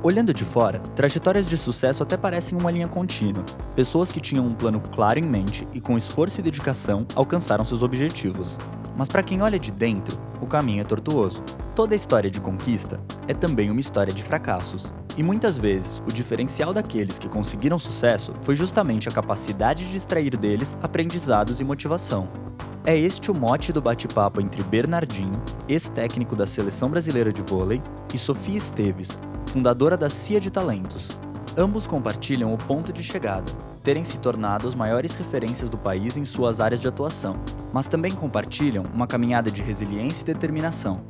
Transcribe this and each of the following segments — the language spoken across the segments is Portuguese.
Olhando de fora, trajetórias de sucesso até parecem uma linha contínua. Pessoas que tinham um plano claro em mente e com esforço e dedicação alcançaram seus objetivos. Mas para quem olha de dentro, o caminho é tortuoso. Toda história de conquista é também uma história de fracassos. E muitas vezes, o diferencial daqueles que conseguiram sucesso foi justamente a capacidade de extrair deles aprendizados e motivação. É este o mote do bate-papo entre Bernardinho, ex-técnico da Seleção Brasileira de Vôlei, e Sofia Esteves, fundadora da CIA de Talentos. Ambos compartilham o ponto de chegada, terem se tornado as maiores referências do país em suas áreas de atuação, mas também compartilham uma caminhada de resiliência e determinação.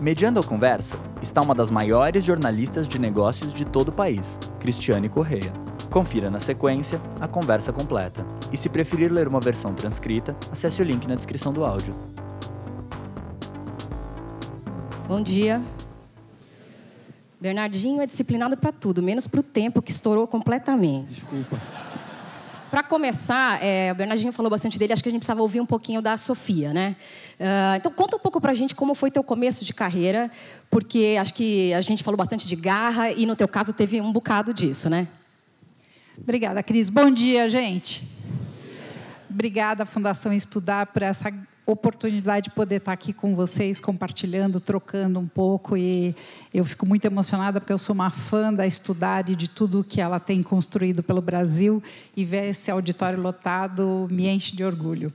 Mediando a conversa está uma das maiores jornalistas de negócios de todo o país, Cristiane Correia. Confira na sequência a conversa completa. E se preferir ler uma versão transcrita, acesse o link na descrição do áudio. Bom dia. Bernardinho é disciplinado para tudo, menos para o tempo que estourou completamente. Desculpa. Para começar, é, o Bernardinho falou bastante dele, acho que a gente precisava ouvir um pouquinho da Sofia, né? Uh, então, conta um pouco para a gente como foi teu começo de carreira, porque acho que a gente falou bastante de garra e, no teu caso, teve um bocado disso, né? Obrigada, Cris. Bom dia, gente. Obrigada, Fundação Estudar, por essa oportunidade de poder estar aqui com vocês, compartilhando, trocando um pouco. E eu fico muito emocionada porque eu sou uma fã da Estudar e de tudo que ela tem construído pelo Brasil. E ver esse auditório lotado me enche de orgulho.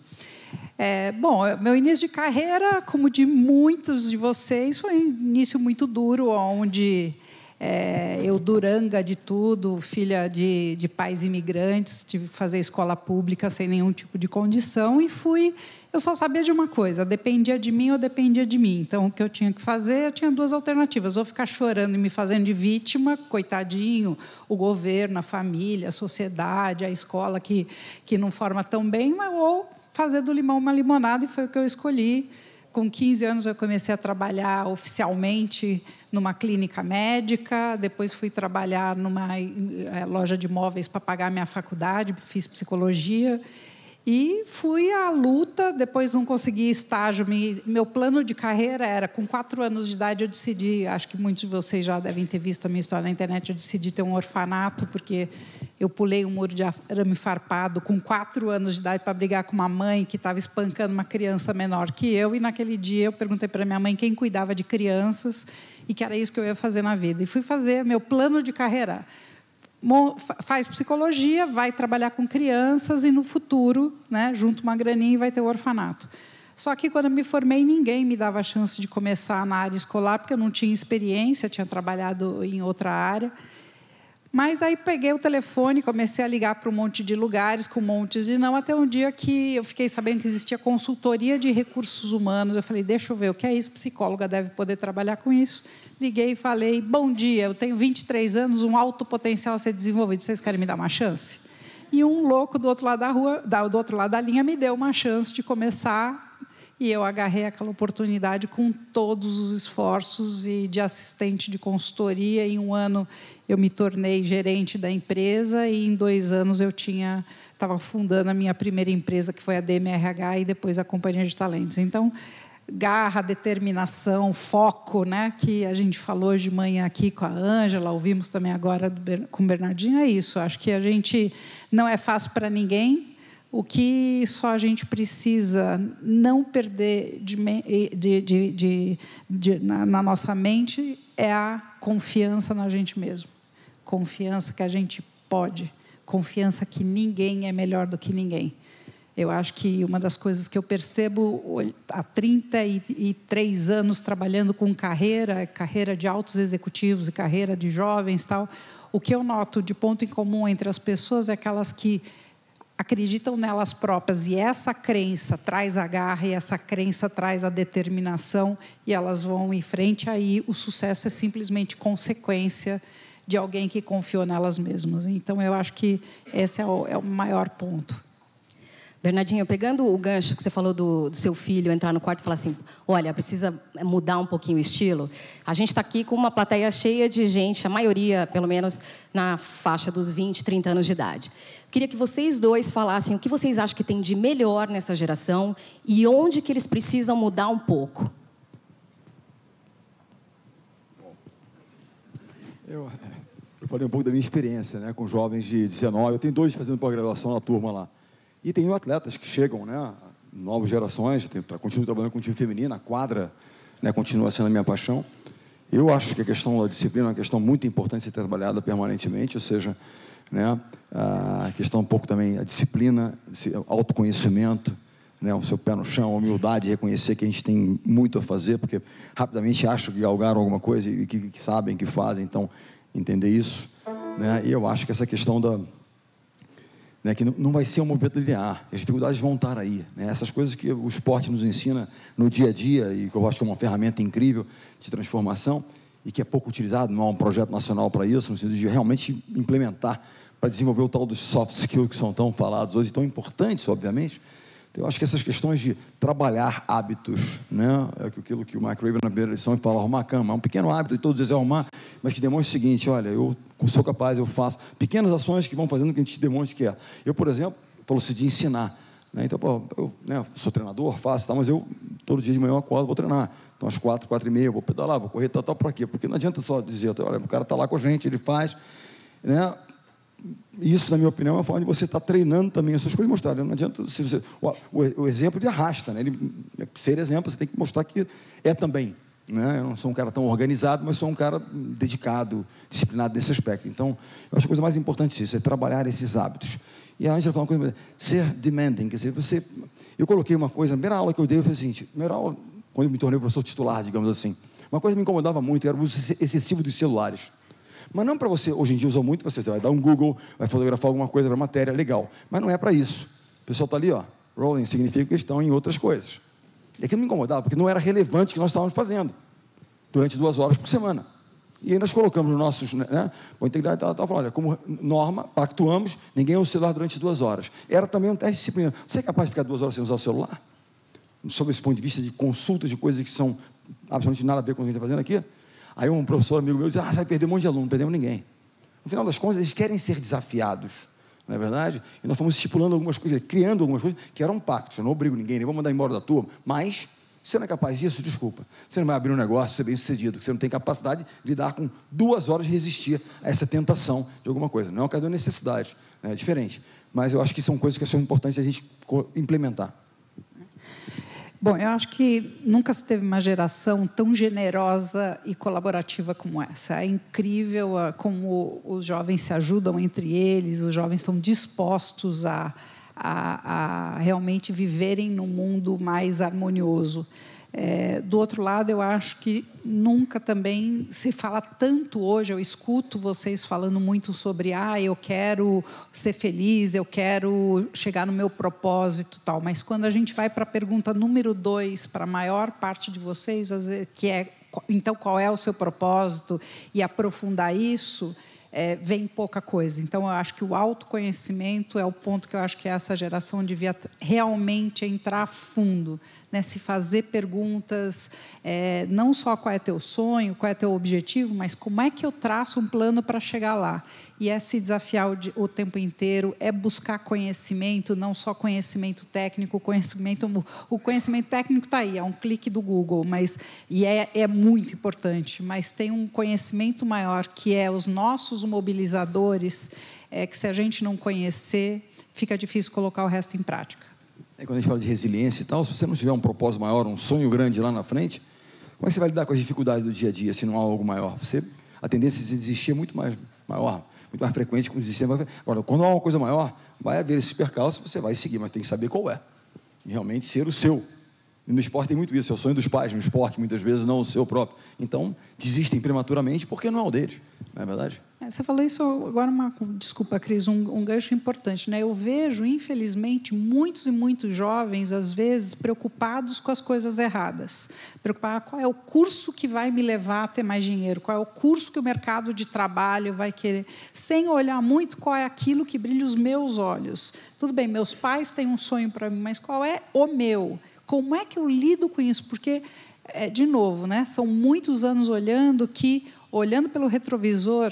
É, bom, meu início de carreira, como de muitos de vocês, foi um início muito duro, onde é, eu, duranga de tudo, filha de, de pais imigrantes, tive que fazer escola pública sem nenhum tipo de condição e fui. Eu só sabia de uma coisa: dependia de mim ou dependia de mim. Então, o que eu tinha que fazer, eu tinha duas alternativas: ou ficar chorando e me fazendo de vítima, coitadinho, o governo, a família, a sociedade, a escola que, que não forma tão bem, ou fazer do limão uma limonada, e foi o que eu escolhi. Com 15 anos eu comecei a trabalhar oficialmente numa clínica médica, depois fui trabalhar numa eh, loja de móveis para pagar minha faculdade, fiz psicologia e fui à luta, depois não consegui estágio. Meu plano de carreira era, com quatro anos de idade, eu decidi, acho que muitos de vocês já devem ter visto a minha história na internet, eu decidi ter um orfanato, porque eu pulei um muro de arame farpado com quatro anos de idade para brigar com uma mãe que estava espancando uma criança menor que eu. E naquele dia eu perguntei para minha mãe quem cuidava de crianças e que era isso que eu ia fazer na vida. E fui fazer meu plano de carreira faz psicologia, vai trabalhar com crianças e no futuro, né, junto uma graninha vai ter o orfanato. Só que quando eu me formei, ninguém me dava a chance de começar na área escolar, porque eu não tinha experiência, tinha trabalhado em outra área. Mas aí peguei o telefone, comecei a ligar para um monte de lugares, com montes de não, até um dia que eu fiquei sabendo que existia consultoria de recursos humanos. Eu falei, deixa eu ver o que é isso, psicóloga deve poder trabalhar com isso. Liguei e falei, bom dia, eu tenho 23 anos, um alto potencial a ser desenvolvido, vocês querem me dar uma chance? E um louco do outro lado da rua, do outro lado da linha, me deu uma chance de começar e eu agarrei aquela oportunidade com todos os esforços e de assistente de consultoria. Em um ano eu me tornei gerente da empresa e em dois anos eu tinha estava fundando a minha primeira empresa que foi a DMRH e depois a companhia de talentos. Então garra, determinação, foco, né, que a gente falou hoje de manhã aqui com a Ângela, ouvimos também agora com o Bernardinho, é isso. Acho que a gente não é fácil para ninguém, o que só a gente precisa não perder de, de, de, de na, na, nossa mente é a confiança na gente mesmo. Confiança que a gente pode. Confiança que ninguém é melhor do que ninguém. Eu acho que uma das coisas que eu percebo há 33 anos trabalhando com carreira, carreira de altos executivos e carreira de jovens tal, o que eu noto de ponto em comum entre as pessoas é aquelas que acreditam nelas próprias e essa crença traz a garra e essa crença traz a determinação e elas vão em frente aí o sucesso é simplesmente consequência de alguém que confiou nelas mesmas. Então eu acho que esse é o, é o maior ponto Bernardinho, pegando o gancho que você falou do, do, seu filho entrar no quarto e falar assim: olha, precisa mudar um pouquinho o estilo. A gente está aqui com uma plateia cheia de gente, a maioria, pelo menos, na faixa dos 20, 30 anos de idade. Queria que vocês dois falassem o que vocês acham que tem de melhor nessa geração e onde que eles precisam mudar um pouco. Eu, eu falei um pouco da minha experiência né, com jovens de 19. Eu tenho dois fazendo pós-graduação na turma lá. E tem atletas que chegam, né, novas gerações, tenho, continuo trabalhando com o time feminino, a quadra né, continua sendo a minha paixão. Eu acho que a questão da disciplina é uma questão muito importante ser trabalhada permanentemente, ou seja, né, a questão um pouco também a disciplina, autoconhecimento, né, o seu pé no chão, a humildade, reconhecer que a gente tem muito a fazer, porque rapidamente acham que galgaram alguma coisa e que, que sabem, que fazem, então entender isso. Né, e eu acho que essa questão da, né, que não vai ser um movimento linear, as dificuldades vão estar aí. Né, essas coisas que o esporte nos ensina no dia a dia e que eu acho que é uma ferramenta incrível de transformação e que é pouco utilizado, não há um projeto nacional para isso, no sentido de realmente implementar para desenvolver o tal dos soft skills que são tão falados hoje, tão importantes, obviamente. Então, eu acho que essas questões de trabalhar hábitos, né, é aquilo que o Mark Raven na primeira lição fala, arrumar a cama, é um pequeno hábito de todos eles arrumar, mas que demonstra o seguinte, olha, eu sou capaz, eu faço pequenas ações que vão fazendo que a gente demonstre que é. Eu, por exemplo, falou se de ensinar, né, então, pô, eu né, sou treinador, faço, tá, mas eu todo dia de manhã eu acordo, vou treinar. Então, às quatro, quatro e meia, vou pedalar, vou correr, tal, tal, para quê? Porque não adianta só dizer, olha, o cara está lá com a gente, ele faz, né? Isso, na minha opinião, é uma forma de você estar tá treinando também as suas coisas mostrar. Não adianta. Se você, o, o, exemplo de arrasta, né? Ele, ser exemplo, você tem que mostrar que é também. Né? Eu não sou um cara tão organizado, mas sou um cara dedicado, disciplinado nesse aspecto. Então, eu acho a coisa mais importante é isso, é trabalhar esses hábitos. E a Angela falou uma coisa, ser demanding, quer dizer, você. Eu coloquei uma coisa, na primeira aula que eu dei, eu falei assim, primeira aula, quando eu me tornei professor titular, digamos assim, uma coisa que me incomodava muito era o uso excessivo dos celulares. Mas não para você, hoje em dia usa muito, você vai dar um Google, vai fotografar alguma coisa para matéria, legal. Mas não é para isso. O pessoal está ali, ó, rolling, significa que estão em outras coisas. E aquilo me incomodava, porque não era relevante o que nós estávamos fazendo durante duas horas por semana. E aí nós colocamos nos nossos, né, com integridade, estava falando, olha, como norma, pactuamos, ninguém usa o celular durante duas horas. Era também um teste de disciplina. Você é capaz de ficar duas horas sem usar o celular? Sob esse ponto de vista de consultas de coisas que são absolutamente nada a ver com o que a gente está fazendo aqui? Aí um professor amigo meu disse, ah, você vai perder um monte de aluno, não perdemos ninguém. No final das contas, eles querem ser desafiados, não é verdade? E nós fomos estipulando algumas coisas, criando algumas coisas que eram pactos. Eu não obrigo ninguém, nem vou mandar embora da turma, mas você não é capaz disso, desculpa. Você não vai abrir um negócio, ser bem sucedido, você não tem capacidade de lidar com duas horas de resistir a essa tentação de alguma coisa. Não é uma questão de necessidade, né? é diferente. Mas eu acho que são coisas que são importantes a gente implementar. Bom, eu acho que nunca se teve uma geração tão generosa e colaborativa como essa. É incrível como os jovens se ajudam entre eles, os jovens estão dispostos a, a, a realmente viverem num mundo mais harmonioso. É, do outro lado, eu acho que nunca também se fala tanto hoje. Eu escuto vocês falando muito sobre, ah, eu quero ser feliz, eu quero chegar no meu propósito, tal. Mas quando a gente vai para a pergunta número dois, para a maior parte de vocês, que é, então, qual é o seu propósito e aprofundar isso é, vem pouca coisa. Então, eu acho que o autoconhecimento é o ponto que eu acho que essa geração devia realmente entrar a fundo, né? se fazer perguntas, é, não só qual é teu sonho, qual é teu objetivo, mas como é que eu traço um plano para chegar lá. E é se desafiar o, o tempo inteiro, é buscar conhecimento, não só conhecimento técnico, conhecimento, o conhecimento técnico está aí, é um clique do Google, mas e é, é muito importante, mas tem um conhecimento maior que é os nossos mobilizadores, é que se a gente não conhecer, fica difícil colocar o resto em prática. É, quando a gente fala de resiliência e tal, se você não tiver um propósito maior, um sonho grande lá na frente, como é que você vai lidar com as dificuldades do dia a dia se não há algo maior? Você, a tendência de desistir é muito mais maior, muito mais frequente que desistir. Agora, quando há uma coisa maior, vai haver esses percalços, você vai seguir, mas tem que saber qual é. E realmente ser o seu. E no esporte tem muito isso, é o sonho dos pais no esporte, muitas vezes não o seu próprio. Então, desistem prematuramente porque não é o deles, não é verdade? É, você falou isso agora, uma, desculpa, Cris, um, um, gancho importante. Né? Eu vejo, infelizmente, muitos e muitos jovens, às vezes, preocupados com as coisas erradas. Preocupados qual é o curso que vai me levar a ter mais dinheiro, qual é o curso que o mercado de trabalho vai querer, sem olhar muito qual é aquilo que brilha os meus olhos. Tudo bem, meus pais têm um sonho para mim, mas qual é o meu? Como é que eu lido com isso? Porque, é, de novo, né, são muitos anos olhando que, olhando pelo retrovisor,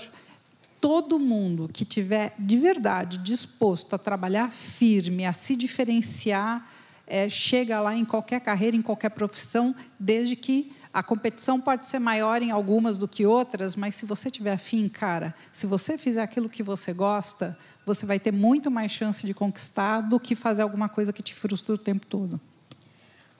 todo mundo que tiver de verdade disposto a trabalhar firme, a se diferenciar, é, chega lá em qualquer carreira, em qualquer profissão, desde que a competição pode ser maior em algumas do que outras, mas se você tiver afim, cara, se você fizer aquilo que você gosta, você vai ter muito mais chance de conquistar do que fazer alguma coisa que te frustra o tempo todo.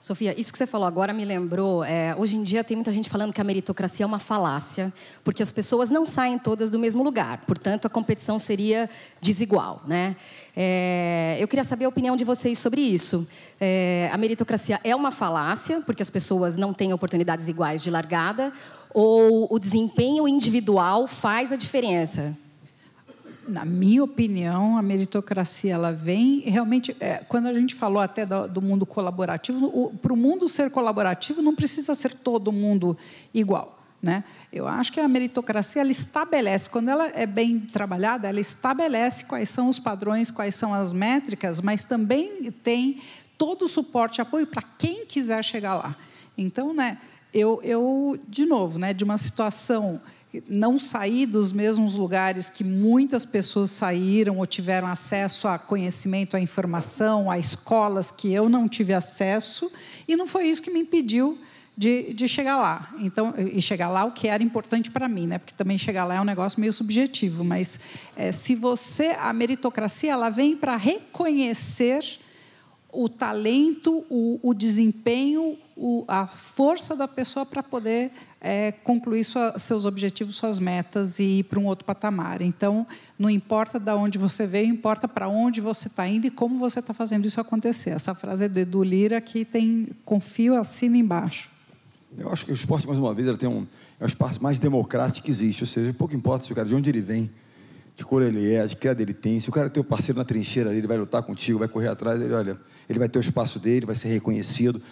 Sofia, isso que você falou agora me lembrou. É, hoje em dia tem muita gente falando que a meritocracia é uma falácia, porque as pessoas não saem todas do mesmo lugar. Portanto, a competição seria desigual, né? É, eu queria saber a opinião de vocês sobre isso. É, a meritocracia é uma falácia, porque as pessoas não têm oportunidades iguais de largada, ou o desempenho individual faz a diferença? Na minha opinião, a meritocracia ela vem realmente é, quando a gente falou até do, do mundo colaborativo, para o mundo ser colaborativo não precisa ser todo mundo igual. Né? Eu acho que a meritocracia ela estabelece, quando ela é bem trabalhada, ela estabelece quais são os padrões, quais são as métricas, mas também tem todo o suporte e apoio para quem quiser chegar lá. Então, né, eu, eu de novo, né, de uma situação não sair dos mesmos lugares que muitas pessoas saíram ou tiveram acesso a conhecimento, a informação, a escolas que eu não tive acesso, e não foi isso que me impediu de, de chegar lá. Então, e chegar lá o que era importante para mim, né? Porque também chegar lá é um negócio meio subjetivo. Mas é, se você, a meritocracia, ela vem para reconhecer o talento, o, o desempenho, o, a força da pessoa para poder é, concluir sua, seus objetivos, suas metas e ir para um outro patamar. Então, não importa de onde você veio, importa para onde você está indo e como você está fazendo isso acontecer. Essa frase é do Edu Lira que tem confio, assina embaixo. Eu acho que o esporte, mais uma vez, ele tem um, é o espaço mais democrático que existe. Ou seja, pouco importa se o cara, de onde ele vem, de cor ele é, de que idade ele tem. Se o cara tem o parceiro na trincheira ali, ele vai lutar contigo, vai correr atrás, ele, olha, ele vai ter o espaço dele, vai ser reconhecido.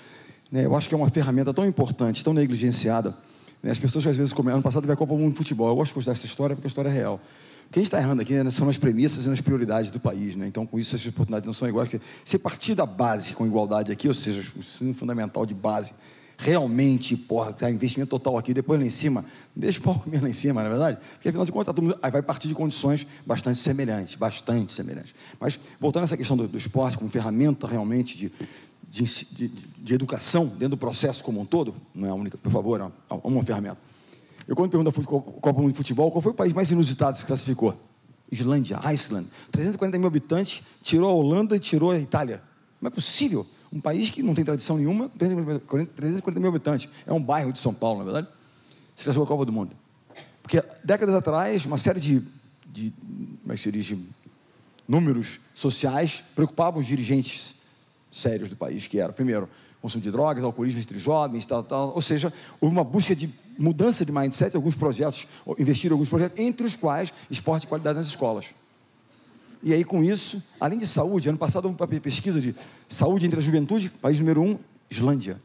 Né? Eu acho que é uma ferramenta tão importante, tão negligenciada. Né? As pessoas às vezes, como ano passado, teve a Copa do Mundo de Futebol. Eu gosto de postar essa história porque a história é real. O que a gente está errando aqui né, são nas premissas e nas prioridades do país. Né? Então, com isso, essas oportunidades não são iguais. Se partir da base com igualdade aqui, ou seja, o ensino fundamental de base, realmente, porra, tá investimento total aqui, depois lá em cima, deixa o pouco lá em cima, na é verdade? Porque afinal de contas, mundo, aí vai partir de condições bastante semelhantes, bastante semelhantes. Mas, voltando a essa questão do, do esporte como ferramenta realmente de, de, de, de, educação dentro do processo como um todo, não é a única, por favor, é uma, é uma ferramenta. Eu, quando pergunto da Copa Mundo de Futebol, qual foi o país mais inusitado que se classificou? Islândia, Iceland. 340 mil habitantes, tirou a Holanda e tirou a Itália. Não é possível. Um país que não tem tradição nenhuma, 340 mil habitantes. É um bairro de São Paulo, na verdade. Se classificou a Copa do Mundo. Porque décadas atrás, uma série de, de, como é números sociais preocupavam os dirigentes sérios do país, que era, primeiro, consumo de drogas, alcoolismo entre jovens, tal, tal. Ou seja, houve uma busca de mudança de mindset, alguns projetos, investir em alguns projetos, entre os quais esporte de qualidade nas escolas. E aí, com isso, além de saúde, ano passado uma pesquisa de saúde entre a juventude, país número um, Islândia,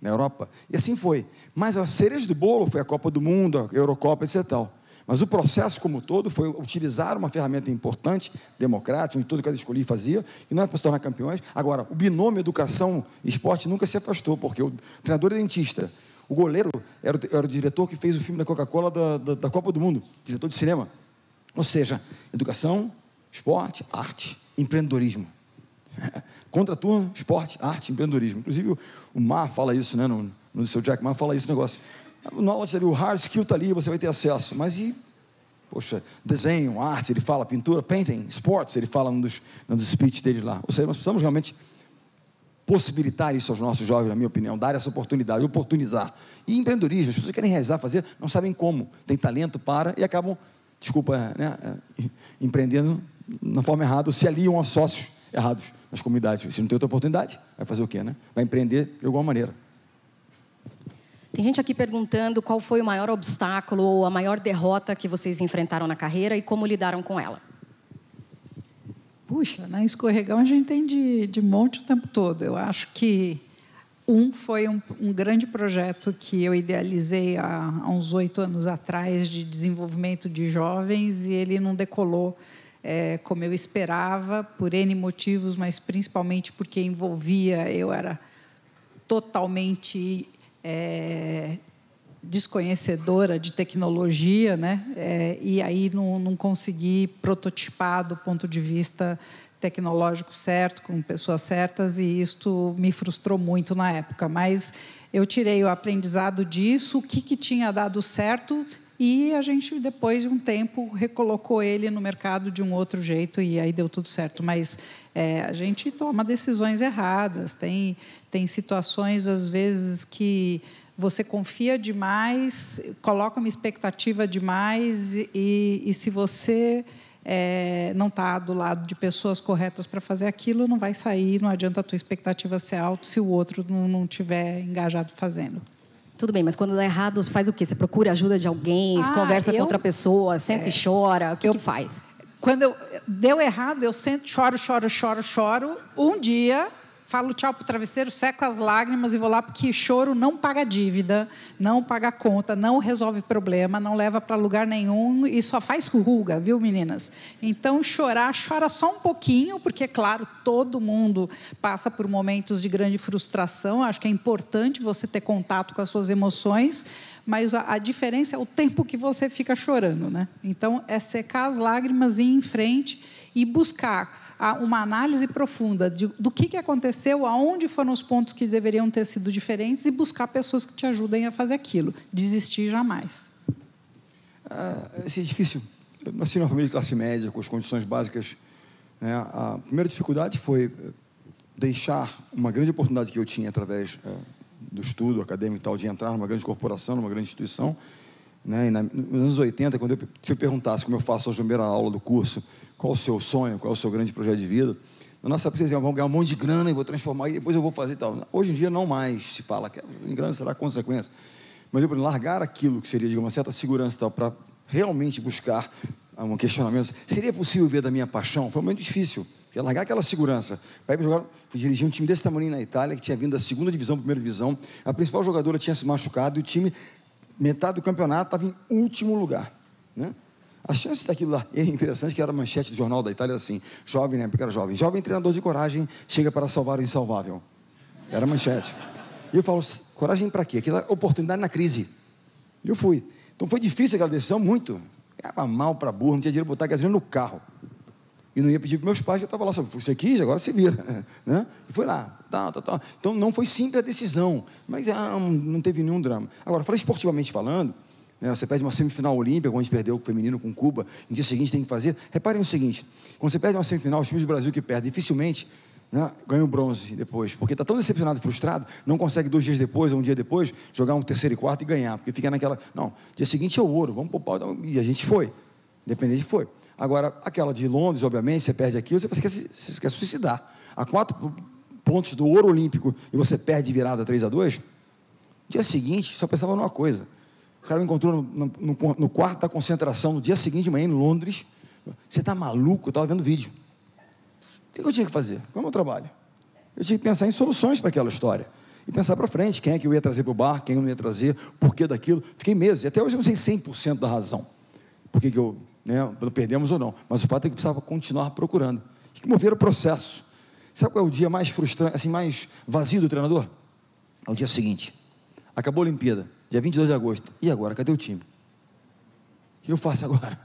na Europa. E assim foi. Mas a cereja do bolo foi a Copa do Mundo, a Eurocopa, etc. Tal. Mas o processo como todo foi utilizar uma ferramenta importante, democrática, onde todo cada escolhi fazia, e não é para se tornar campeões. Agora, o binômio educação e esporte nunca se afastou, porque o treinador é dentista, o goleiro era o, era o diretor que fez o filme da Coca-Cola da, da, da Copa do Mundo, diretor de cinema. Ou seja, educação, esporte, arte, empreendedorismo. Contraturno, esporte, arte, empreendedorismo. Inclusive, o Mar fala isso, né, no, no seu Jack Ma fala esse negócio. O knowledge ali, o hard skill está ali, você vai ter acesso. Mas e, poxa, desenho, arte, ele fala, pintura, painting, sports, ele fala num dos, num dos speech dele lá. Ou seja, nós precisamos realmente possibilitar isso aos nossos jovens, na minha opinião, dar essa oportunidade, oportunizar. E empreendedorismo, as pessoas querem realizar, fazer, não sabem como, tem talento para e acabam, desculpa, né, é, empreendendo na forma errada, ou se aliam a sócios errados nas comunidades. Se não tem outra oportunidade, vai fazer o quê, né? Vai empreender de alguma maneira. Tem gente aqui perguntando qual foi o maior obstáculo ou a maior derrota que vocês enfrentaram na carreira e como lidaram com ela. Puxa, na escorregão a gente tem de, de monte o tempo todo. Eu acho que um foi um, um grande projeto que eu idealizei há, há uns oito anos atrás de desenvolvimento de jovens e ele não decolou é, como eu esperava, por N motivos, mas principalmente porque envolvia, eu era totalmente é, desconhecedora de tecnologia, né? É, e aí não, não consegui prototipar do ponto de vista tecnológico certo, com pessoas certas, e isto me frustrou muito na época. Mas eu tirei o aprendizado disso, o que, que tinha dado certo, e a gente, depois de um tempo, recolocou ele no mercado de um outro jeito, e aí deu tudo certo. Mas é, a gente toma decisões erradas, tem, tem situações, às vezes, que você confia demais, coloca uma expectativa demais, e, e se você é, não está do lado de pessoas corretas para fazer aquilo, não vai sair, não adianta a tua expectativa ser alta se o outro não, não engajado fazendo. Tudo bem, mas quando dá errado, faz o quê? Você procura ajuda de alguém, ah, conversa eu, com outra pessoa, senta é, e chora, o que, eu, que faz? Quando eu, deu errado, eu sento, choro, choro, choro, choro. Um dia falo tchau para o travesseiro, seco as lágrimas e vou lá, porque choro não paga dívida, não paga conta, não resolve problema, não leva para lugar nenhum e só faz ruga, viu, meninas? Então, chorar, chora só um pouquinho, porque, claro, todo mundo passa por momentos de grande frustração. Acho que é importante você ter contato com as suas emoções, mas a, a diferença é o tempo que você fica chorando, né? Então, é secar as lágrimas e ir em frente e buscar uma análise profunda de, do que, que aconteceu, aonde foram os pontos que deveriam ter sido diferentes e buscar pessoas que te ajudem a fazer aquilo. Desistir jamais. Ah, é difícil. Eu nasci numa família de classe média, com as condições básicas. Né? A primeira dificuldade foi eh, deixar uma grande oportunidade que eu tinha através é, do estudo acadêmico e tal, de entrar numa grande corporação, numa grande instituição. Né? E na, nos anos 80, quando eu, se eu perguntasse como eu faço a primeira aula do curso, qual o seu sonho, qual o seu grande projeto de vida. Na nossa época, vamos ganhar um monte de grana e vou transformar e depois eu vou fazer tal. Hoje em dia não mais se fala que em grana será consequência. Mas eu largar aquilo que seria, digamos, uma certa segurança tal para realmente buscar um questionamento. Seria possível ver da minha paixão? Foi muito difícil. Largar aquela segurança. Para ir jogar, dirigir um time desse tamanho na Itália, que tinha vindo da segunda divisão, primeira divisão. A principal jogadora tinha se machucado e o time, metade do campeonato, estava em último lugar. Né? A chance daquilo lá, é interessante que era manchete do jornal da Itália assim, jovem, né, porque era jovem, jovem treinador de coragem chega para salvar o insalvável. Era manchete. E eu falo, coragem para quê? Aquela oportunidade na crise. E eu fui. Então foi difícil aquela decisão, muito. Era mal para burro, não tinha dinheiro para botar gasolina no carro. E não ia pedir para meus pais, eu estava lá, você quis, agora você vira. Né? E foi lá. Tá, tá, tá. Então não foi simples a decisão, mas ah, não teve nenhum drama. Agora, falei esportivamente falando, né? Você perde uma semifinal olímpica, quando a gente perdeu o feminino com Cuba, no dia seguinte tem que fazer. Reparem o seguinte: quando você perde uma semifinal, os times do Brasil que perdem dificilmente né, ganham bronze depois, porque está tão decepcionado e frustrado, não consegue dois dias depois, ou um dia depois, jogar um terceiro e quarto e ganhar, porque fica naquela. Não, dia seguinte é o ouro, vamos poupar. E a gente foi, independente foi. Agora, aquela de Londres, obviamente, você perde aquilo, você quer, você quer suicidar. A quatro pontos do ouro olímpico e você perde virada 3 a 2 dia seguinte, só pensava numa coisa: o cara me encontrou no, no, no, quarto da concentração no dia seguinte de manhã em Londres. Você está maluco? Eu estava vendo vídeo. O que eu tinha que fazer? Qual é o meu trabalho? Eu tinha que pensar em soluções para aquela história. E pensar para frente, quem é que eu ia trazer para o bar, quem eu não ia trazer, por que daquilo. Fiquei meses, e até hoje eu não sei 100% da razão. Por que, que eu, né, perdemos ou não. Mas o fato é que precisava continuar procurando. E que mover o processo. Sabe qual é o dia mais frustrante, assim, mais vazio do treinador? É o dia seguinte. Acabou a Olimpíada dia 22 de agosto. E agora? Cadê o time? O que eu faço agora?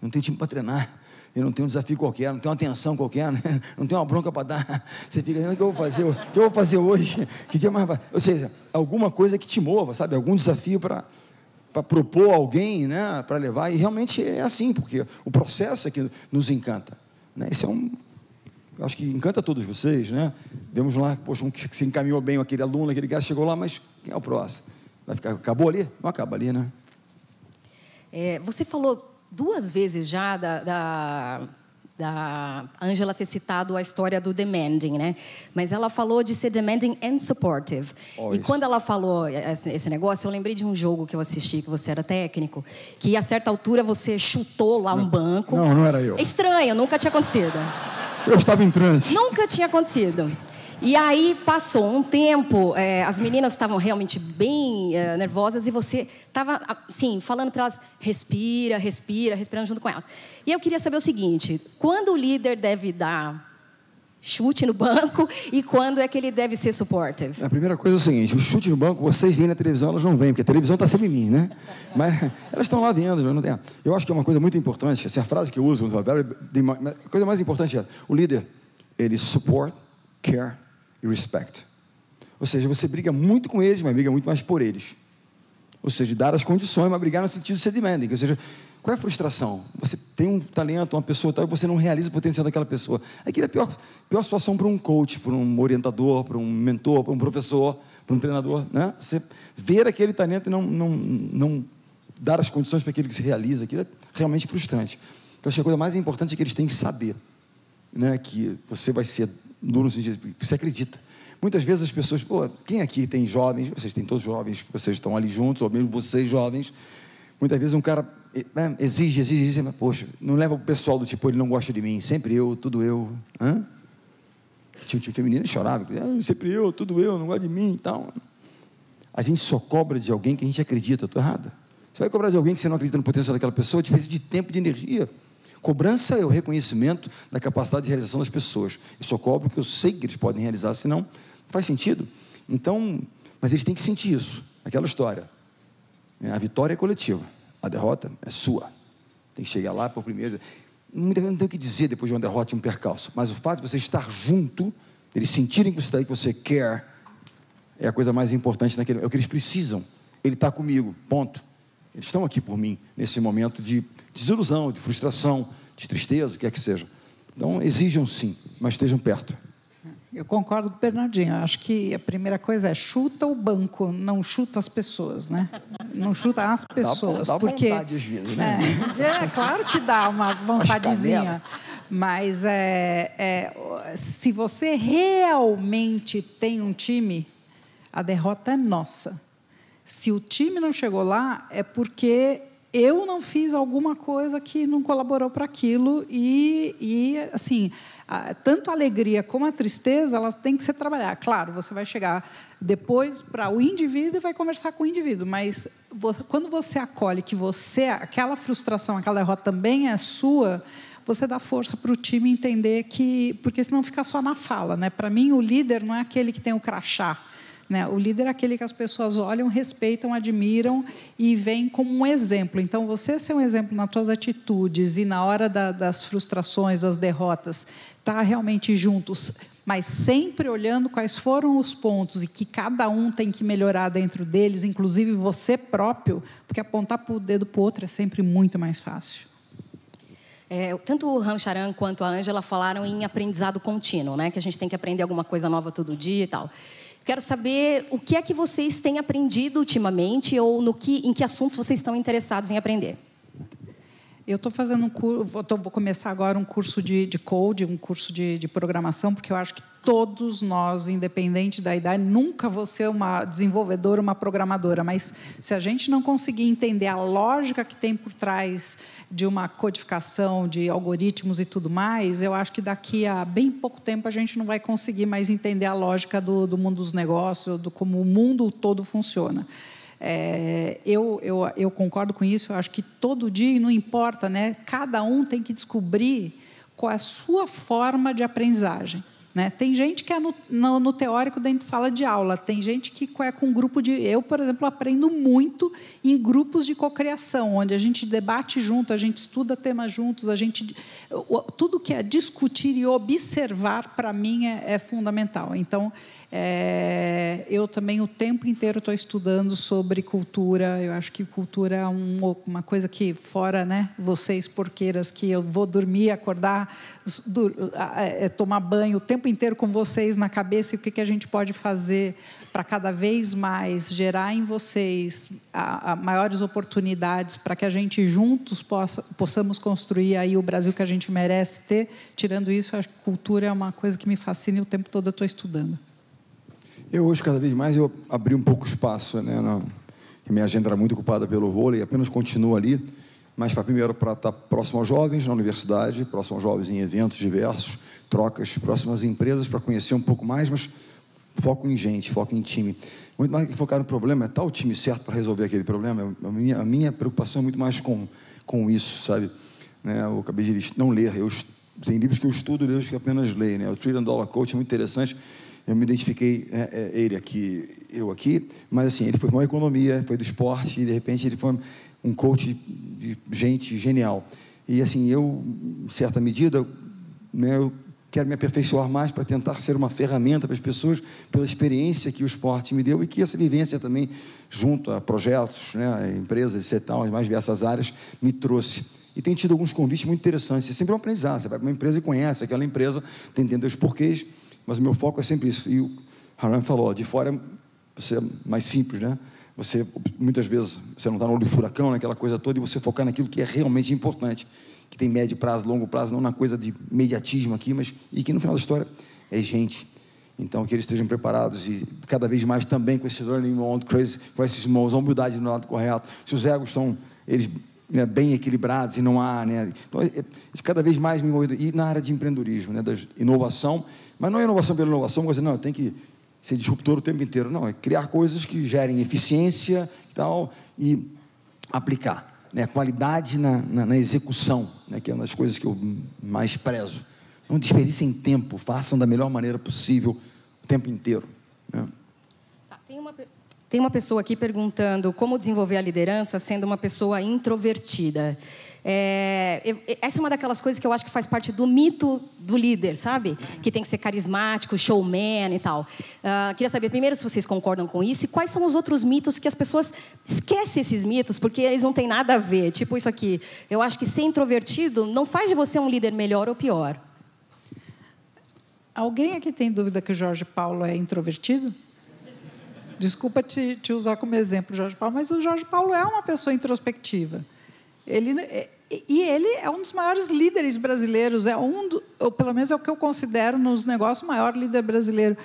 Não tenho time para treinar. Eu não tenho um desafio qualquer, não tenho uma tensão qualquer, né? não tenho uma bronca para dar. Você fica, o que eu vou fazer? O que eu vou fazer hoje? Que dia mais? Ou seja, alguma coisa que te mova, sabe? Algum desafio para para propor alguém, né, para levar, e realmente é assim, porque o processo é que nos encanta. Né? Esse é um, eu acho que encanta todos vocês, né? Vemos lá, poxa, um que se encaminhou bem, aquele aluno, aquele cara chegou lá, mas quem é o próximo? Vai ficar, acabou ali? Não acaba ali, né? É, você falou duas vezes já da, da, da Angela ter citado a história do demanding, né? Mas ela falou de ser demanding and supportive. Oh, e isso. quando ela falou esse negócio, eu lembrei de um jogo que eu assisti, que você era técnico, que a certa altura você chutou lá não, um banco. Não, não era eu. É estranho, nunca tinha acontecido. Eu estava em transe. Nunca tinha acontecido. E aí passou um tempo, é, as meninas estavam realmente bem é, nervosas e você estava, assim, falando para elas, respira, respira, respirando junto com elas. E eu queria saber o seguinte: quando o líder deve dar chute no banco e quando é que ele deve ser supportive? A primeira coisa é o seguinte: o chute no banco, vocês veem na televisão, elas não vêm, porque a televisão está sempre em mim, né? Mas elas estão lá vendo, não tem. Eu acho que é uma coisa muito importante, assim, a frase que eu uso, a coisa mais importante é: o líder, ele support, care e respect. Ou seja, você briga muito com eles, mas briga muito mais por eles. Ou seja, dar as condições, mas brigar no sentido de ser demanding. Ou seja, qual é a frustração? Você tem um talento, uma pessoa tal, e você não realiza o potencial daquela pessoa. Aquilo é a pior, pior situação para um coach, para um orientador, para um mentor, para um professor, para um treinador. Né? Você ver aquele talento e não, não, não dar as condições para aquele que se realiza, aquilo é realmente frustrante. Então, acho que a coisa mais importante é que eles têm que saber né, que você vai ser duro no sentido você acredita. Muitas vezes as pessoas, pô, quem aqui tem jovens, vocês têm todos jovens, vocês estão ali juntos, ou mesmo vocês jovens, Muitas vezes um cara né, exige, exige, exige, mas, poxa, não leva o pessoal do tipo, ele não gosta de mim, sempre eu, tudo eu. Hã? Tinha um time feminino chorava, ah, sempre eu, tudo eu, não gosta de mim e tal. A gente só cobra de alguém que a gente acredita, estou errado. Você vai cobrar de alguém que você não acredita no potencial daquela pessoa, é diferente de tempo e de energia. Cobrança é o reconhecimento da capacidade de realização das pessoas. Eu só cobro que eu sei que eles podem realizar, senão não faz sentido. Então, mas eles têm que sentir isso, aquela história. É, a vitória é coletiva, a derrota é sua. Tem que chegar lá por primeiro. Muitas vezes não tem o que dizer depois de uma derrota e um percalço, mas o fato de você estar junto, eles sentirem que você está aí, que você quer, é a coisa mais importante naquele, é o que eles precisam. Ele está comigo, ponto. Eles estão aqui por mim, nesse momento de desilusão, de frustração, de tristeza, o que quer que seja. Então, exijam sim, mas estejam perto. Eu concordo com o Bernardinho. Acho que a primeira coisa é chuta o banco, não chuta as pessoas, né? Não chuta as pessoas. Dá, dá porque, vontade às vezes, né? É, é claro que dá uma vontadezinha. Mas é, é, se você realmente tem um time, a derrota é nossa. Se o time não chegou lá, é porque eu não fiz alguma coisa que não colaborou para aquilo e, e assim a, tanto a alegria como a tristeza ela tem que ser trabalhada. Claro você vai chegar depois para o indivíduo e vai conversar com o indivíduo mas você, quando você acolhe que você aquela frustração aquela derrota também é sua você dá força para o time entender que porque senão fica só na fala né? Para mim o líder não é aquele que tem o crachá né? O líder é aquele que as pessoas olham, respeitam, admiram e veem como um exemplo. Então, você ser um exemplo nas suas atitudes e na hora da, das frustrações, das derrotas, estar tá realmente juntos, mas sempre olhando quais foram os pontos e que cada um tem que melhorar dentro deles, inclusive você próprio, porque apontar o dedo para o outro é sempre muito mais fácil. É, tanto o Ramcharan quanto a Ângela falaram em aprendizado contínuo, né? que a gente tem que aprender alguma coisa nova todo dia e tal. Quero saber o que é que vocês têm aprendido ultimamente ou no que, em que assuntos vocês estão interessados em aprender. Eu estou fazendo um curso, vou, começar agora um curso de, de code, um curso de, de, programação, porque eu acho que todos nós, independente da idade, nunca vou ser uma desenvolvedora, uma programadora, mas se a gente não conseguir entender a lógica que tem por trás de uma codificação, de algoritmos e tudo mais, eu acho que daqui a bem pouco tempo a gente não vai conseguir mais entender a lógica do, do mundo dos negócios, do como o mundo todo funciona. É, eu, eu, eu concordo com isso, eu acho que todo dia, não importa, né? cada um tem que descobrir qual é a sua forma de aprendizagem. Né? Tem gente que é no, no, no, teórico dentro de sala de aula, tem gente que é com um grupo de. Eu, por exemplo, aprendo muito em grupos de cocriação, onde a gente debate junto, a gente estuda temas juntos, a gente. Tudo que é discutir e observar, para mim, é, é, fundamental. Então, é, eu também o tempo inteiro estou estudando sobre cultura. Eu acho que cultura é um, uma coisa que, fora né, vocês porqueiras, que eu vou dormir, acordar, é, tomar banho o tempo tempo inteiro com vocês na cabeça e o que, que a gente pode fazer para cada vez mais gerar em vocês a, a maiores oportunidades para que a gente juntos possa, possamos construir aí o Brasil que a gente merece ter. Tirando isso, que cultura é uma coisa que me fascina e o tempo todo eu estou estudando. Eu hoje, cada vez mais, eu abri um pouco espaço, né? Na, minha agenda era muito ocupada pelo vôlei, apenas continuo ali, mas para primeiro para estar próximo aos jovens na universidade, próximo aos jovens em eventos diversos, trocas próximas empresas para conhecer um pouco mais, mas foco em gente, foco em time. Muito mais que focar no problema, é tal o time certo para resolver aquele problema. A minha, a minha preocupação é muito mais com, com isso, sabe? Né? Eu acabei de não ler, eu tem livros que eu estudo, livros que apenas leio. Né? O Trillion Dollar Coach é muito interessante. Eu me identifiquei, é, é, ele aqui, eu aqui, mas assim, ele foi uma economia, foi do esporte, e de repente ele foi um coach de, de gente genial. E assim, eu, em certa medida, né, eu quero me aperfeiçoar mais para tentar ser uma ferramenta para as pessoas, pela experiência que o esporte me deu e que essa vivência também, junto a projetos, né, empresas e tal, as mais diversas áreas, me trouxe. E tem tido alguns convites muito interessantes. É sempre um aprendizado. Você vai para uma empresa e conhece aquela empresa, entender os porquês, mas o meu foco é sempre isso. E o Haram falou, de fora você é mais simples, né? Você, muitas vezes, você não está no olho do furacão, naquela coisa toda, e você focar naquilo que é realmente importante que tem médio prazo, longo prazo, não na coisa de mediatismo aqui, mas e que no final da história é gente. Então, que eles estejam preparados e cada vez mais também com esse learning mode, crazy, com esses mãos, a humildade no lado correto. Se os egos estão eles né, bem equilibrados e não há, né? Então, é, é, cada vez mais me envolvido e na área de empreendedorismo, né, da inovação, mas não é inovação pela inovação, mas não, tem que ser disruptor o tempo inteiro, não, é criar coisas que gerem eficiência e tal e aplicar né, qualidade na, na, na execução, né, que é uma das coisas que eu mais prezo. Não desperdicem tempo, façam da melhor maneira possível o tempo inteiro. Né? Tá, tem, uma, tem uma pessoa aqui perguntando como desenvolver a liderança sendo uma pessoa introvertida. É, eu, essa é uma daquelas coisas que eu acho que faz parte do mito do líder, sabe? Que tem que ser carismático, showman e tal. Uh, queria saber primeiro se vocês concordam com isso e quais são os outros mitos que as pessoas esquecem esses mitos porque eles não têm nada a ver. Tipo isso aqui. Eu acho que ser introvertido não faz de você um líder melhor ou pior. Alguém aqui tem dúvida que o Jorge Paulo é introvertido? Desculpa te, te usar como exemplo, Jorge Paulo, mas o Jorge Paulo é uma pessoa introspectiva. Ele, é, e ele é um dos maiores líderes brasileiros, é um, do, pelo menos é o que eu considero nos negócios, o maior líder brasileiro.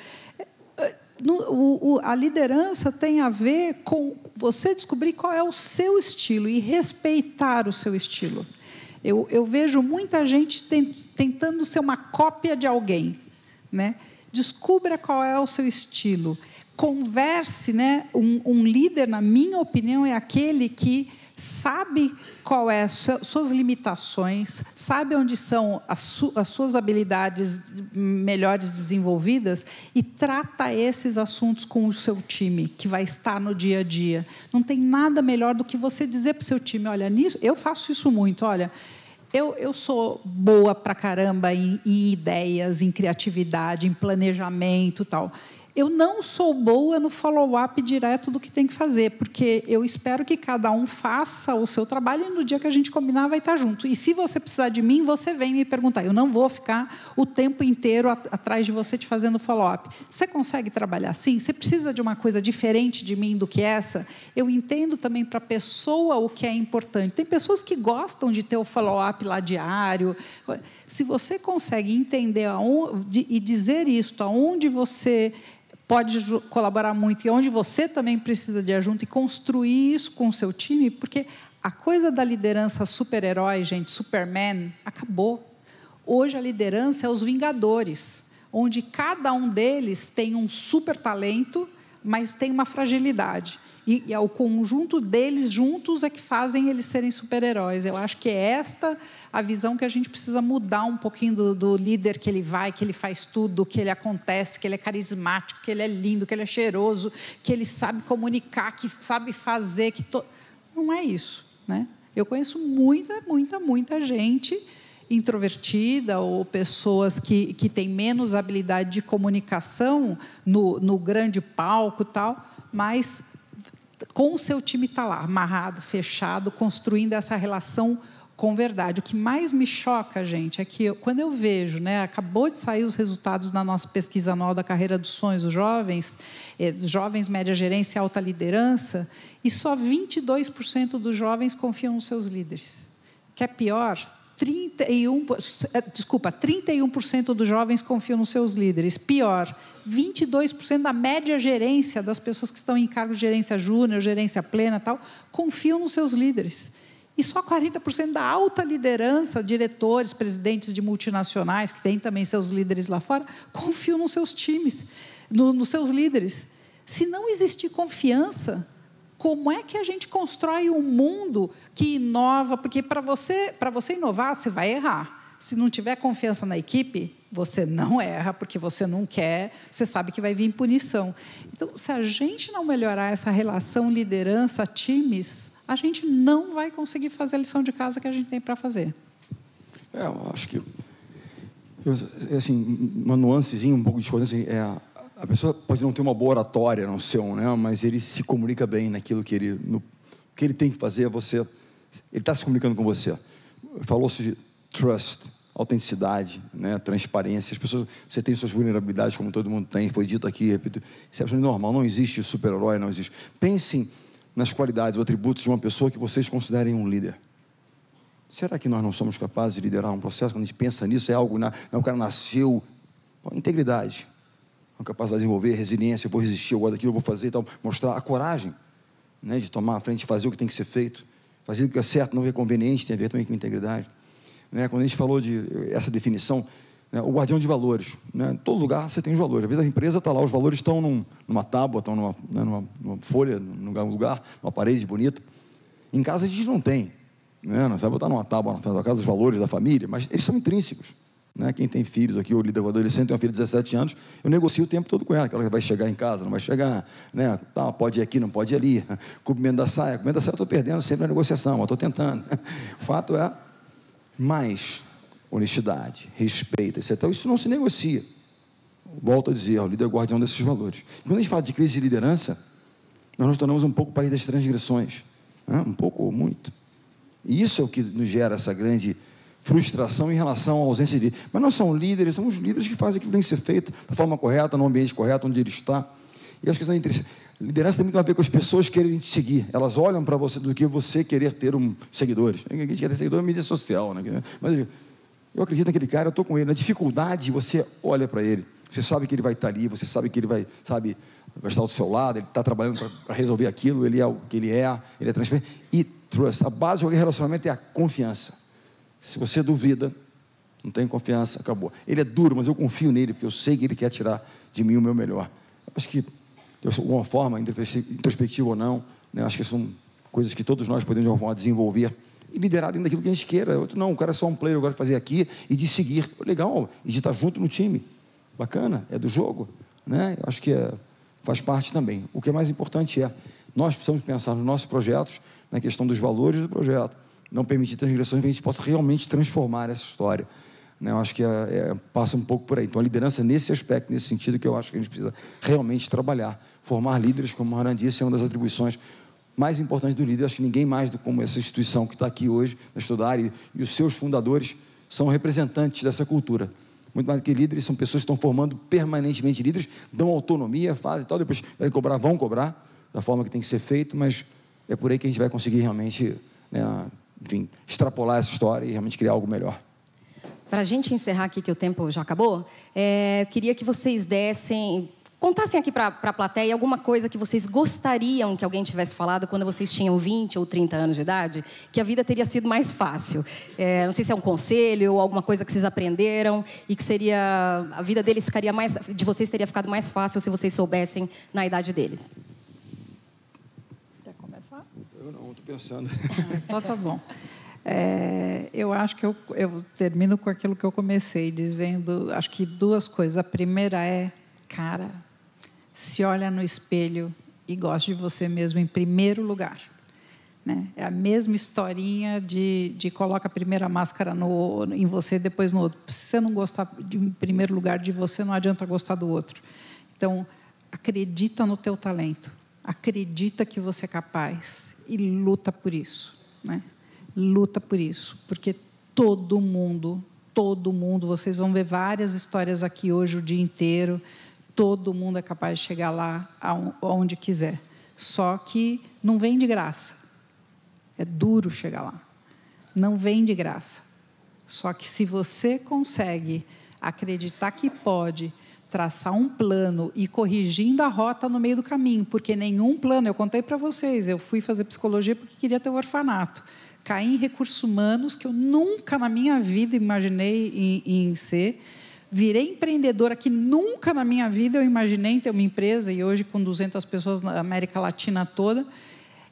No, o, o, a liderança tem a ver com você descobrir qual é o seu estilo e respeitar o seu estilo. Eu, eu vejo muita gente tentando ser uma cópia de alguém. Né? Descubra qual é o seu estilo. Converse. Né? Um, um líder, na minha opinião, é aquele que sabe qual é as suas limitações, sabe onde são as, su as suas habilidades melhores desenvolvidas e trata esses assuntos com o seu time, que vai estar no dia a dia. Não tem nada melhor do que você dizer para o seu time, olha, nisso, eu faço isso muito, olha, eu, eu, sou boa para caramba em, em, ideias, em criatividade, em planejamento tal eu não sou boa no follow-up direto do que tem que fazer, porque eu espero que cada um faça o seu trabalho e no dia que a gente combinar vai estar junto. E se você precisar de mim, você vem me perguntar. Eu não vou ficar o tempo inteiro atrás de você te fazendo follow-up. Você consegue trabalhar assim? Você precisa de uma coisa diferente de mim do que essa? Eu entendo também para a pessoa o que é importante. Tem pessoas que gostam de ter o follow-up lá diário. Se você consegue entender e dizer isso, aonde você pode colaborar muito e onde você também precisa de ajuda e construir isso com o seu time, porque a coisa da liderança super-herói, gente, Superman, acabou. Hoje a liderança é os Vingadores, onde cada um deles tem um super talento, mas tem uma fragilidade. E, e é o conjunto deles juntos é que fazem eles serem super-heróis. Eu acho que é esta a visão que a gente precisa mudar um pouquinho do, do, líder que ele vai, que ele faz tudo, que ele acontece, que ele é carismático, que ele é lindo, que ele é cheiroso, que ele sabe comunicar, que sabe fazer. que to... Não é isso. Né? Eu conheço muita, muita, muita gente introvertida ou pessoas que, que têm menos habilidade de comunicação no, no grande palco tal, mas com o seu time está lá, amarrado, fechado, construindo essa relação com verdade. O que mais me choca, gente, é que eu, quando eu vejo, né, acabou de sair os resultados da nossa pesquisa anual da carreira dos sonhos dos jovens, eh, jovens média gerência e alta liderança, e só 22% dos jovens confiam nos seus líderes. Que é pior, 31, eh, desculpa, 31% dos jovens confiam nos seus líderes. Pior, 22% da média gerência das pessoas que estão em cargo de gerência júnior, gerência plena, tal, confiam nos seus líderes. E só 40% da alta liderança, diretores, presidentes de multinacionais, que têm também seus líderes lá fora, confiam nos seus times, no, nos seus líderes. Se não existir confiança, como é que a gente constrói um mundo que inova? Porque para você, para você inovar, você vai errar. Se não tiver confiança na equipe, você não erra, porque você não quer, você sabe que vai vir punição. Então, se a gente não melhorar essa relação liderança-times, a gente não vai conseguir fazer a lição de casa que a gente tem para fazer. É, eu acho que. Eu, assim, uma nuancezinha, um pouco de coisa assim, é a pessoa pode não ter uma boa oratória, não sei, né? mas ele se comunica bem naquilo que ele, no, que ele tem que fazer. Você, ele está se comunicando com você. Falou-se de trust, autenticidade, né? transparência. As pessoas, você tem suas vulnerabilidades, como todo mundo tem. Foi dito aqui, repito, isso é absolutamente normal. Não existe super-herói, não existe. Pensem nas qualidades ou atributos de uma pessoa que vocês considerem um líder. Será que nós não somos capazes de liderar um processo? Quando a gente pensa nisso, é algo. Na, não, o cara nasceu. integridade a capacidade de desenvolver, resiliência, eu vou resistir, eu gosto daquilo, eu vou fazer e tal, mostrar a coragem né, de tomar a frente, fazer o que tem que ser feito, fazer o que é certo, não é conveniente, tem a ver também com integridade. Né, quando a gente falou de essa definição, né, o guardião de valores, né, todo lugar você tem os valores, a vida da empresa está lá, os valores estão num, numa tábua, estão numa, né, numa, numa, folha, num lugar, numa parede bonita. Em casa a gente não tem, né, não sabe botar numa tábua na casa, os valores da família, mas eles são intrínsecos. Né? Quem tem filhos aqui, ou lida com adolescente, tem uma filha de 17 anos, eu negocio o tempo todo com ela, que ela vai chegar em casa, não vai chegar, né? tá, pode ir aqui, não pode ir ali, cobrimento da saia, cobrimento da saia eu estou perdendo sempre a negociação, mas estou tentando. O fato é, mais honestidade, respeito, etc. Isso não se negocia. Volto a dizer, o líder é o guardião desses valores. Quando a gente fala de crise de liderança, nós nos tornamos um pouco o país das transgressões, né? um pouco ou muito. E isso é o que nos gera essa grande frustração em relação à ausência de. Mas não são líderes, são os líderes que fazem aquilo que tem que ser feito da forma correta, no ambiente correto, onde ele está. E acho que isso é interessante. Liderança tem muito a ver com as pessoas quererem te seguir. Elas olham para você do que você querer ter um, seguidores. A gente quer ter seguidores na mídia social. Né? Mas eu acredito naquele cara, eu estou com ele. Na dificuldade, você olha para ele. Você sabe que ele vai estar ali, você sabe que ele vai, sabe, vai estar do seu lado, ele está trabalhando para resolver aquilo, ele é o que ele é, ele é transparente. E trust. A base do relacionamento é a confiança. Se você duvida, não tem confiança, acabou. Ele é duro, mas eu confio nele, porque eu sei que ele quer tirar de mim o meu melhor. Acho que, de alguma forma, introspectiva ou não, né, acho que são coisas que todos nós podemos, de alguma forma, desenvolver e liderar dentro daquilo que a gente queira. Outro, não, o cara é só um player, eu gosto de fazer aqui e de seguir. Legal, e de estar junto no time. Bacana, é do jogo. Né? Acho que é, faz parte também. O que é mais importante é, nós precisamos pensar nos nossos projetos, na questão dos valores do projeto não permitir transgressões, que a gente possa realmente transformar essa história. Né? Eu acho que é, é, passa um pouco por aí. Então, a liderança, nesse aspecto, nesse sentido, que eu acho que a gente precisa realmente trabalhar. Formar líderes, como o Haran disse, é uma das atribuições mais importantes do líder. Acho que ninguém mais do como essa instituição que está aqui hoje, na Estudar, e, e os seus fundadores são representantes dessa cultura. Muito mais do que líderes, são pessoas que estão formando permanentemente líderes, dão autonomia, fazem e tal, depois querem cobrar, vão cobrar, da forma que tem que ser feito, mas é por aí que a gente vai conseguir realmente né, enfim, extrapolar essa história e realmente criar algo melhor. Para a gente encerrar aqui, que o tempo já acabou, é, eu queria que vocês dessem, contassem aqui para a plateia alguma coisa que vocês gostariam que alguém tivesse falado quando vocês tinham 20 ou 30 anos de idade, que a vida teria sido mais fácil. É, não sei se é um conselho ou alguma coisa que vocês aprenderam e que seria a vida deles ficaria mais, de vocês teria ficado mais fácil se vocês soubessem na idade deles. Eu não, estou pensando. então tá bom. É, eu acho que eu, eu termino com aquilo que eu comecei dizendo. Acho que duas coisas. A primeira é, cara, se olha no espelho e goste de você mesmo em primeiro lugar. Né? É a mesma historinha de, de coloca a primeira máscara no, em você, depois no outro. Se você não gostar de, em primeiro lugar de você, não adianta gostar do outro. Então, acredita no teu talento acredita que você é capaz e luta por isso, né? Luta por isso, porque todo mundo, todo mundo, vocês vão ver várias histórias aqui hoje o dia inteiro. Todo mundo é capaz de chegar lá aonde quiser. Só que não vem de graça. É duro chegar lá. Não vem de graça. Só que se você consegue acreditar que pode, traçar um plano e corrigindo a rota no meio do caminho, porque nenhum plano, eu contei para vocês, eu fui fazer psicologia porque queria ter o um orfanato. Caí em recursos humanos que eu nunca na minha vida imaginei em, em ser. Virei empreendedora que nunca na minha vida eu imaginei ter uma empresa e hoje com 200 pessoas na América Latina toda.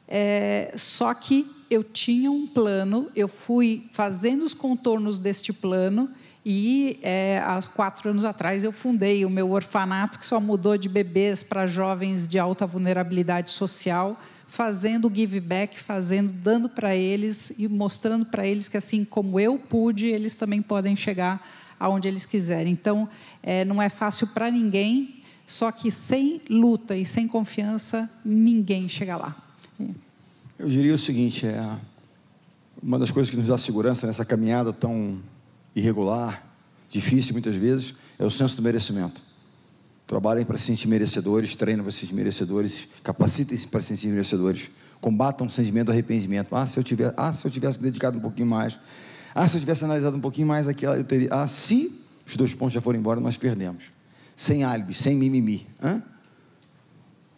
É, só que eu tinha um plano, eu fui fazendo os contornos deste plano e é, há quatro anos atrás eu fundei o meu orfanato que só mudou de bebês para jovens de alta vulnerabilidade social, fazendo give back, fazendo, dando para eles e mostrando para eles que assim como eu pude, eles também podem chegar aonde eles quiserem. Então, é, não é fácil para ninguém, só que sem luta e sem confiança ninguém chega lá. Eu diria o seguinte: é uma das coisas que nos dá segurança nessa caminhada tão irregular, difícil muitas vezes, é o senso do merecimento. Trabalhem para se sentir merecedores, treinem para se sentir merecedores, capacitem-se para se sentir merecedores, combatam o sentimento do arrependimento. Ah, se eu tivesse, ah, se eu tivesse me dedicado um pouquinho mais. Ah, se eu tivesse analisado um pouquinho mais aquilo, eu teria. Ah, se os dois pontos já foram embora, nós perdemos. Sem álibi, sem mimimi. Hã?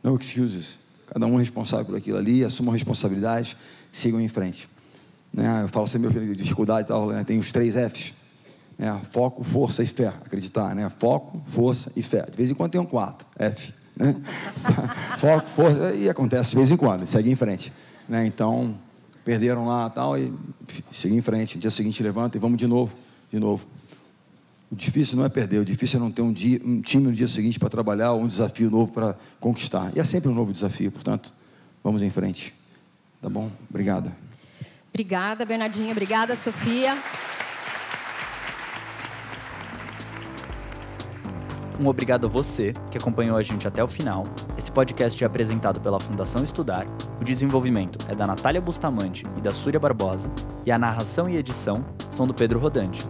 No excuses. Cada um é responsável por aquilo ali, assumam responsabilidade, sigam em frente. Né? Eu falo sempre, meu filho, dificuldade e tal, né? tem os três Fs. Né? Foco, força e fé. Acreditar, né? Foco, força e fé. De vez em quando tem um quarto, F. Né? Foco, força, e acontece de vez em quando, segue em frente. Né? Então, perderam lá tal, e segue em frente. No dia seguinte levanta e vamos de novo, de novo. O difícil não é perder, o difícil é não ter um, dia, um time no dia seguinte para trabalhar, ou um desafio novo para conquistar. E é sempre um novo desafio, portanto, vamos em frente. Tá bom? Obrigada. Obrigada, Bernardinha. Obrigada, Sofia. Um obrigado a você que acompanhou a gente até o final. Esse podcast é apresentado pela Fundação Estudar. O desenvolvimento é da Natália Bustamante e da Súria Barbosa. E a narração e edição são do Pedro Rodante.